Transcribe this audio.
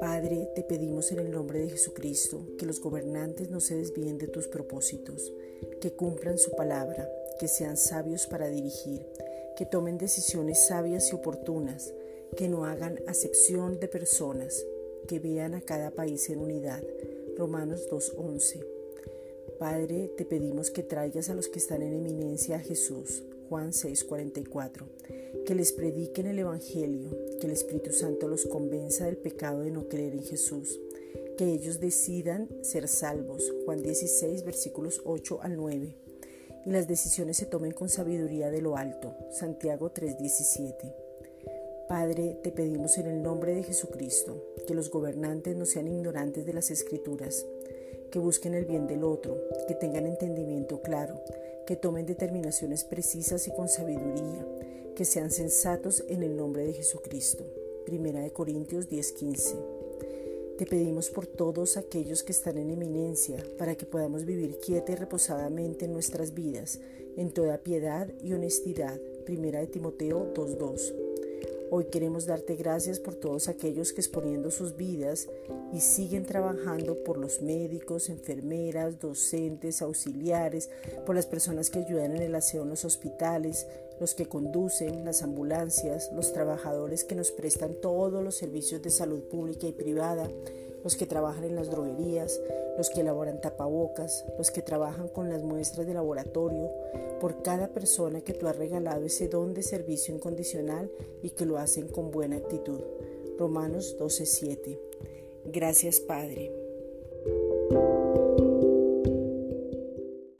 Padre, te pedimos en el nombre de Jesucristo que los gobernantes no se desvíen de tus propósitos, que cumplan su palabra, que sean sabios para dirigir, que tomen decisiones sabias y oportunas, que no hagan acepción de personas, que vean a cada país en unidad. Romanos 2.11. Padre, te pedimos que traigas a los que están en eminencia a Jesús. Juan 6:44. Que les prediquen el Evangelio, que el Espíritu Santo los convenza del pecado de no creer en Jesús, que ellos decidan ser salvos. Juan 16, versículos 8 al 9. Y las decisiones se tomen con sabiduría de lo alto. Santiago 3:17. Padre, te pedimos en el nombre de Jesucristo que los gobernantes no sean ignorantes de las escrituras, que busquen el bien del otro, que tengan entendimiento claro, que tomen determinaciones precisas y con sabiduría, que sean sensatos en el nombre de Jesucristo. Primera de Corintios 10:15. Te pedimos por todos aquellos que están en eminencia, para que podamos vivir quieta y reposadamente en nuestras vidas, en toda piedad y honestidad. Primera de Timoteo 2:2. Hoy queremos darte gracias por todos aquellos que exponiendo sus vidas y siguen trabajando por los médicos, enfermeras, docentes, auxiliares, por las personas que ayudan en el aseo en los hospitales, los que conducen las ambulancias, los trabajadores que nos prestan todos los servicios de salud pública y privada, los que trabajan en las droguerías, los que elaboran tapabocas, los que trabajan con las muestras de laboratorio, por cada persona que tú has regalado ese don de servicio incondicional y que lo hacen con buena actitud. Romanos 12:7. Gracias Padre.